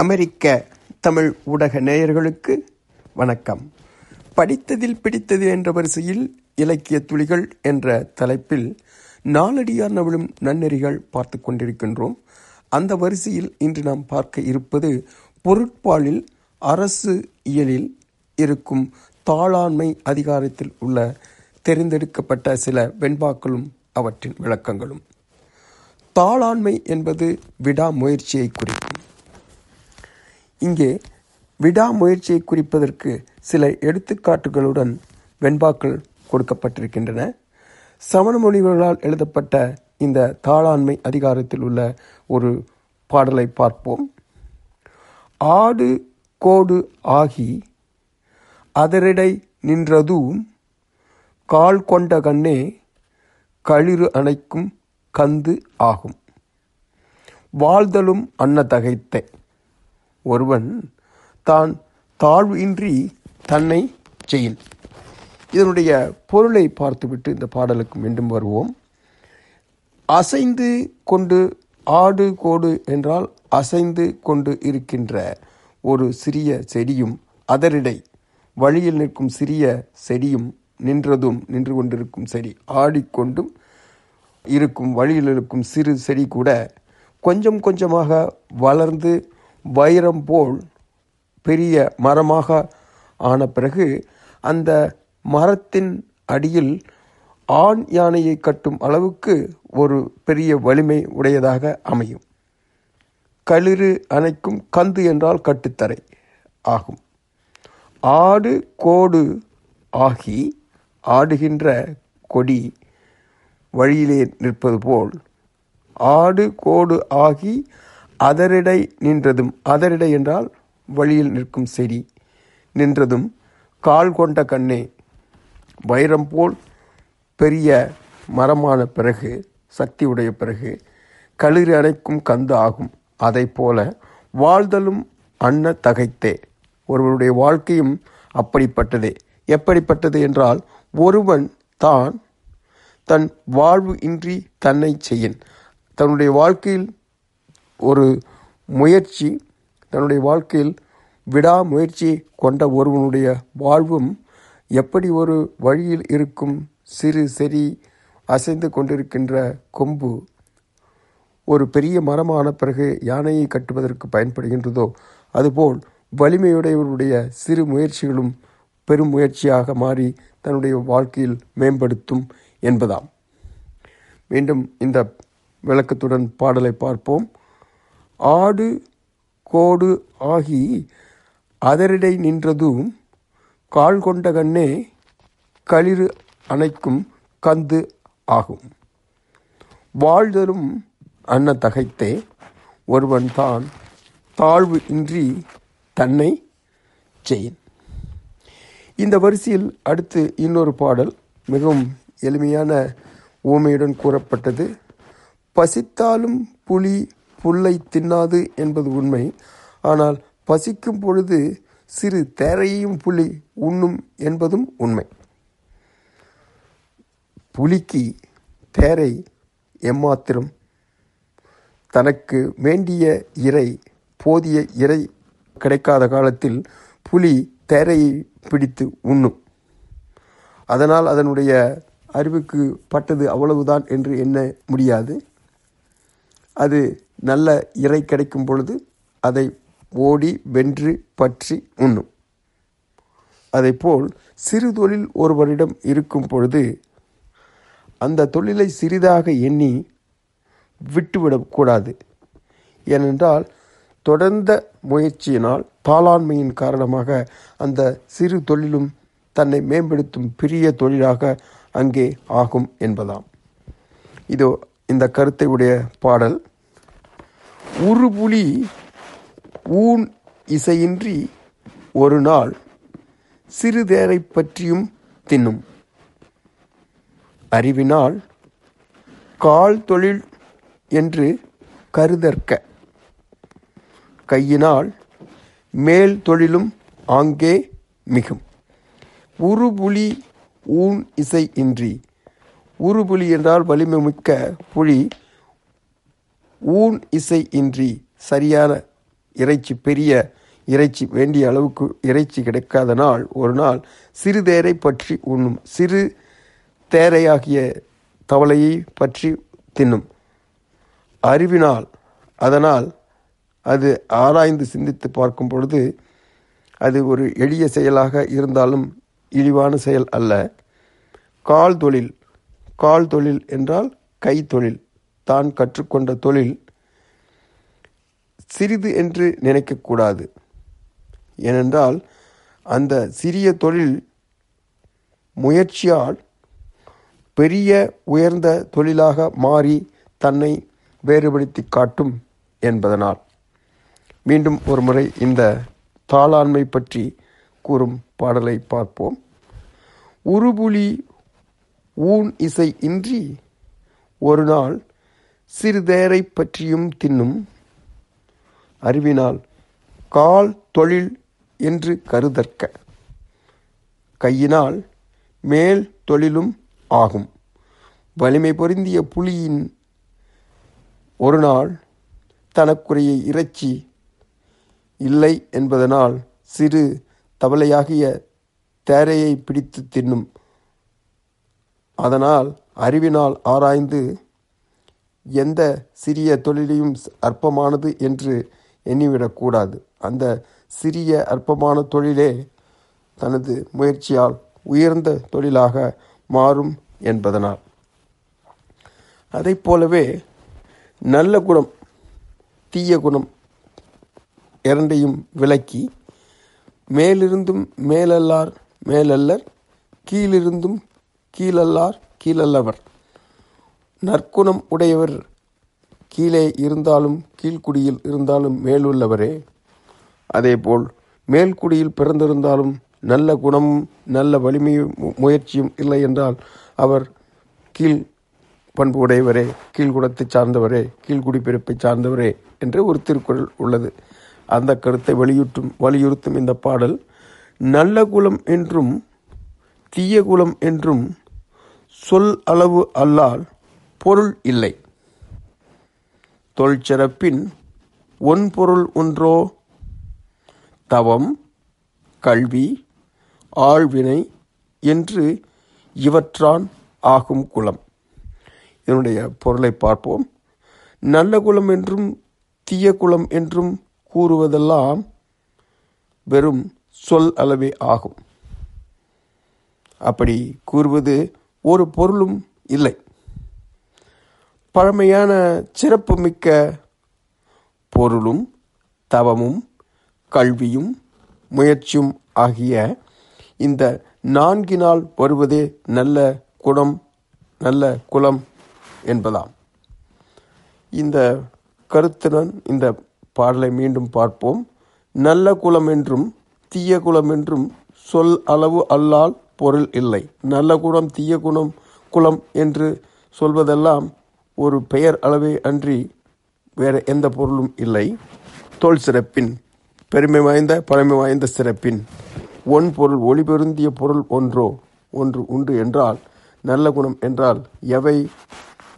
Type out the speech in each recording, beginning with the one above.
அமெரிக்க தமிழ் ஊடக நேயர்களுக்கு வணக்கம். படித்ததில் பிடித்தது என்ற வரிசையில் இலக்கிய துளிகள் என்ற தலைப்பில் நாளடியார் நவிழும் நன்னெறிகள் பார்த்து கொண்டிருக்கின்றோம். அந்த வரிசையில் இன்று நாம் பார்க்க இருப்பது பொருட்பாலில் அரசு இயலில் இருக்கும் தாளாண்மை அதிகாரத்தில் உள்ள தெரிந்தெடுக்கப்பட்ட சில வெண்பாக்களும் அவற்றின் விளக்கங்களும். தாளாண்மை என்பது விடாமுயற்சியை குறிக்கும். இங்கே விடாமுயற்சியை குறிப்பதற்கு சில எடுத்துக்காட்டுகளுடன் வெண்பாக்கள் கொடுக்கப்பட்டிருக்கின்றன. சமண மொழிகளால் எழுதப்பட்ட இந்த தாளாண்மை அதிகாரத்தில் உள்ள ஒரு பாடலை பார்ப்போம். ஆடு கோடு ஆகி அதரிடை நின்றதும் கால் கொண்ட கண்ணே களிறு அணைக்கும் கந்து ஆகும். வாழ்தலும் அன்னதகைத்தை. ஒருவன் தான் தாழ்வு இன்றி தன்னை செயல் இதனுடைய பொருளை பார்த்துவிட்டு இந்த பாடலுக்கு மீண்டும் வருவோம். அசைந்து கொண்டு ஆடு கோடு என்றால் அசைந்து கொண்டு இருக்கின்ற ஒரு சிறிய செடியும் அதரிடை வழியில் நிற்கும் சிறிய செடியும் நின்றதும் நின்று கொண்டிருக்கும் செடி ஆடிக்கொண்டும் இருக்கும் வழியில் இருக்கும் சிறு செடி கூட கொஞ்சம் கொஞ்சமாக வளர்ந்து வைரம் போல் பெரிய மரமாக ஆன பிறகு அந்த மரத்தின் அடியில் ஆண் யானையை கட்டும் அளவுக்கு ஒரு பெரிய வலிமை உடையதாக அமையும். களிறு அணைக்கும் கந்து என்றால் கட்டுத்தரை ஆகும். ஆடு கோடு ஆகி ஆடுகின்ற கொடி வழியிலே நிற்பது போல் ஆடு கோடு ஆகி அதரிடை நின்றதும் அதரிடை என்றால் வழியில் நிற்கும் செடி. நின்றதும் கால் கொண்ட கண்ணே வைரம் போல் பெரிய மரமான பிறகு சக்தி உடைய பிறகு களிறு அணைக்கும் கந்து ஆகும். அதை போல வாழ்தலும் அன்ன தகைத்தே. ஒருவருடைய வாழ்க்கையும் அப்படிப்பட்டதே. எப்படிப்பட்டது என்றால் ஒருவன் தான் தன் வாழ்வு இன்றி தன்னை செய்யன். தன்னுடைய வாழ்க்கையில் ஒரு முயற்சி தன்னுடைய வாழ்க்கையில் விடாமுயற்சி கொண்ட ஒருவனுடைய வாழ்வும் எப்படி ஒரு வழியில் இருக்கும் சிறு செறி அசைந்து கொண்டிருக்கின்ற கொம்பு ஒரு பெரிய மரமான பிறகு யானையை கட்டுவதற்கு பயன்படுகின்றதோ அதுபோல் வலிமையுடையவருடைய சிறு முயற்சிகளும் பெரும் முயற்சியாக மாறி தன்னுடைய வாழ்க்கையில் மேம்படுத்தும் என்பதாம். மீண்டும் இந்த விளக்கத்துடன் பாடலை பார்ப்போம். ஆடு கோடு ஆகி அதரிடை நின்றதும் கால் கொண்ட கண்ணே களிறு அணைக்கும் கந்து ஆகும். வாழ்தலும் அன்ன தகைத்தே ஒருவன் தான் தாழ்வு இன்றி தன்னை செயின் இந்த வரிசையில் அடுத்து இன்னொரு பாடல் மிகவும் எளிமையான ஊமையுடன் கூறப்பட்டது. பசித்தாலும் புலி புல்லை தின்னாது என்பது உண்மை. ஆனால் பசிக்கும் பொழுது சிறு தேரையையும் புலி உண்ணும் என்பதும் உண்மை. புலிக்கு தேரை எம்மாத்திரம்? தனக்கு வேண்டிய இறை போதிய இறை கிடைக்காத காலத்தில் புலி தேரையை பிடித்து உண்ணும். அதனால் அதனுடைய அறிவுக்கு பட்டது அவ்வளவுதான் என்று எண்ண முடியாது. அது நல்ல இறை கிடைக்கும் பொழுது அதை ஓடி வென்று பற்றி உண்ணும். அதைப்போல் சிறு தொழில் ஒருவரிடம் இருக்கும் பொழுது அந்த தொழிலை சிறிதாக எண்ணி விட்டுவிடக்கூடாது ஏனென்றால் தொடர்ந்த முயற்சியினால் தாளாண்மையின் காரணமாக அந்த சிறு தொழிலும் தன்னை மேம்படுத்தும் பெரிய தொழிலாக அங்கே ஆகும் என்பதாம். இதோ இந்த கருத்தை உடைய பாடல். உருபுலி ஊன் இசையின்றி ஒரு நாள் சிறுதேரை பற்றியும் தின்னும். அறிவினால் கால் தொழில் என்று கருதற்க. கையினால் மேல் தொழிலும் ஆங்கே மிகும். உருபுலி ஊன் இசை இன்றி உருபுலி என்றால் வலிமை மிக்க புலி ஊன் இசை இன்றி சரியான இறைச்சி பெரிய இறைச்சி வேண்டிய அளவுக்கு இறைச்சி கிடைக்காத நாள் ஒரு நாள் சிறு தேரை பற்றி உண்ணும். சிறு தேரையாகிய தவளையை பற்றி தின்னும். அறிவினால் அதனால் அது ஆராய்ந்து சிந்தித்து பார்க்கும் பொழுது அது ஒரு எளிய செயலாக இருந்தாலும் இழிவான செயல் அல்ல. கால் தொழில் கால் தொழில் என்றால் கைத்தொழில் தான் கற்றுக்கொண்ட தொழில் சிறிது என்று நினைக்கக்கூடாது. ஏனென்றால் அந்த சிறிய தொழில் முயற்சியால் பெரிய உயர்ந்த தொழிலாக மாறி தன்னை வேறுபடுத்தி காட்டும் என்பதனால். மீண்டும் ஒரு முறை இந்த தாளாண்மை பற்றி கூறும் பாடலை பார்ப்போம். உருபுலி ஊன் இசை இன்றி ஒரு நாள் சிறுதேரை பற்றியும் தின்னும். அறிவினால் கால் தொழில் என்று கருதற்க. கையினால் மேல் தொழிலும் ஆகும். வலிமை பொருந்திய புலியின் ஒரு நாள் தனக்குரிய இறைச்சி இல்லை என்பதனால் சிறு தவளையாகிய தேரையை பிடித்து தின்னும். அதனால் அறிவினால் ஆராய்ந்து எந்த சிறிய தொழிலையும் அற்பமானது என்று எண்ணிவிடக்கூடாது அந்த சிறிய அற்பமான தொழிலே தனது முயற்சியால் உயர்ந்த தொழிலாக மாறும் என்பதனால். அதை போலவே நல்ல குணம் தீய குணம் இரண்டையும் விளக்கி மேலிருந்தும் மேலல்லார் மேலல்லர் கீழிருந்தும் கீழல்லார் கீழல்லவர். நற்குணம் உடையவர் கீழே இருந்தாலும் கீழ்குடியில் இருந்தாலும் மேலுள்ளவரே. அதேபோல் மேல்குடியில் பிறந்திருந்தாலும் நல்ல குணமும் நல்ல வலிமையும் முயற்சியும் இல்லை என்றால் அவர் கீழ் பண்பு உடையவரே கீழ்குடத்தை சார்ந்தவரே கீழ்குடி பிறப்பை சார்ந்தவரே என்று ஒரு திருக்குறள் உள்ளது. அந்த கருத்தை வலியுறுத்தும் வலியுறுத்தும் இந்த பாடல் நல்ல குலம் என்றும் தீய குலம் என்றும் சொல் அளவு அல்லால் பொருள் இல்லை. தொல்சிறப்பின் ஒன்பொருள் ஒன்றோ? தவம் கல்வி ஆழ்வினை என்று இவற்றான் ஆகும் குலம். இதனுடைய பொருளை பார்ப்போம். நல்ல குலம் என்றும் தீய குலம் என்றும் கூறுவதெல்லாம் வெறும் சொல் அளவே ஆகும். அப்படி கூறுவது ஒரு பொருளும் இல்லை. பழமையான சிறப்புமிக்க பொருளும் தவமும் கல்வியும் முயற்சியும் ஆகிய இந்த நான்கினால் வருவதே நல்ல குணம் நல்ல குலம் என்பதாம். இந்த கருத்துடன் இந்த பாடலை மீண்டும் பார்ப்போம். நல்ல குலம் என்றும் தீய குலம் என்றும் சொல் அளவு அல்லால் பொருள் இல்லை. நல்ல குணம் தீய குணம் குலம் என்று சொல்வதெல்லாம் ஒரு பெயர் அளவே அன்றி வேறு எந்த பொருளும் இல்லை. தோல் சிறப்பின் பெருமை வாய்ந்த பழமை வாய்ந்த சிறப்பின். ஒன் பொருள் ஒளி பொருந்திய பொருள் ஒன்றோ ஒன்று உண்டு என்றால் நல்ல குணம் என்றால் எவை?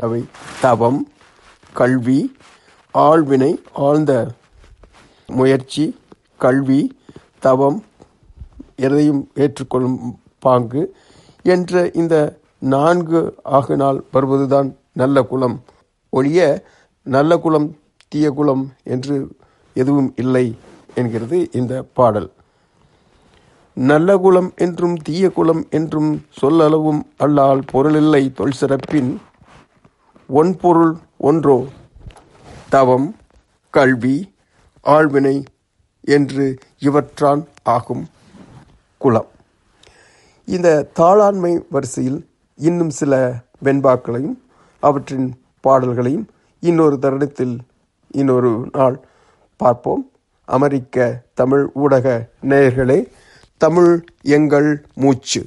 அவை தவம் கல்வி ஆழ்வினை ஆழ்ந்த முயற்சி கல்வி தவம் எதையும் ஏற்றுக்கொள்ளும் பாங்கு என்ற இந்த நான்கு ஆகினால் வருவதுதான் நல்ல குலம் ஒழிய நல்ல குலம் தீய குலம் என்று எதுவும் இல்லை என்கிறது இந்த பாடல். நல்ல குலம் என்றும் தீய குலம் என்றும் சொல்லளவும் அல்லால் பொருளில்லை தொல் சிறப்பின் ஒன்பொருள் ஒன்றோ. தவம் கல்வி ஆழ்வினை என்று இவற்றான் ஆகும் குலம் இந்த தாளாண்மை வரிசையில் இன்னும் சில வெண்பாக்களையும் அவற்றின் பாடல்களையும் இன்னொரு தருணத்தில் இன்னொரு நாள் பார்ப்போம். அமெரிக்க தமிழ் ஊடக நேயர்களே தமிழ் எங்கள் மூச்சு.